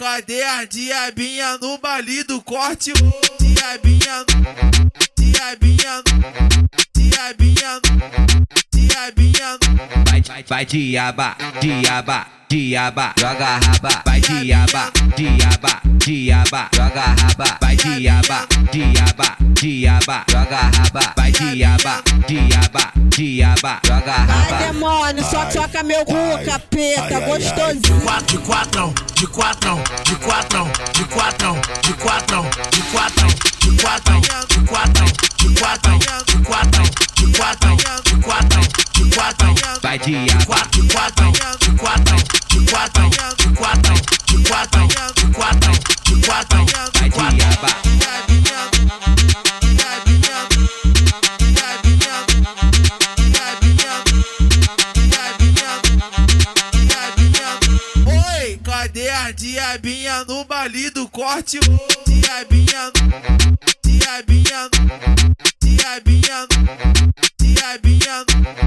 Cadê a diabinha no balido? Corte o diabinha, diabinha, diabinha, diabinha. Vai, vai, vai diaba, diaba, diaba, joga raba. Vai diaba, diaba, diaba, joga raba. Vai diaba, diaba, diaba, joga raba. Vai diaba, diaba, diaba, joga raba. Vai demônio, só toca meu cu, capeta, gostosinho. 4 4 de quatrão, de quatrão, de quatrão, de quatrão, de quatrão, de quatrão, de quatrão, de quatrão, Vai diaba, quatro, de quatrão, de quatrão, de quatrão, de quatrão, de quatrão, de quatrão, de quatrão, vai. Oi, cadê a diabinha no baile do corte?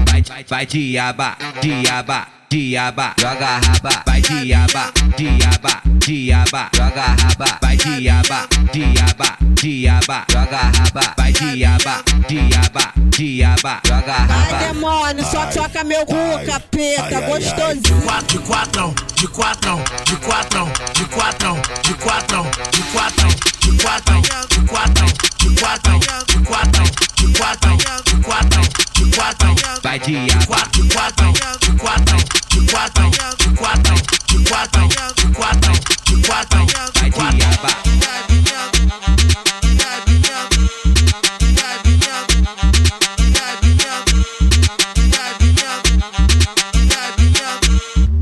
Vai, vai, vai diaba, diaba, diaba, joga raba. Vai diaba, diaba, diaba, joga raba. Vai diaba, diaba, diaba, joga raba. Vai diaba, diaba, diaba, joga Ai, raba. demônio, só toca meu cu, capeta, gostosinho. quatro, de quatrão, de quatrão, de quatrão, de quatrão, de quatrão, dia. Quatro, quatro, quatro, quatro.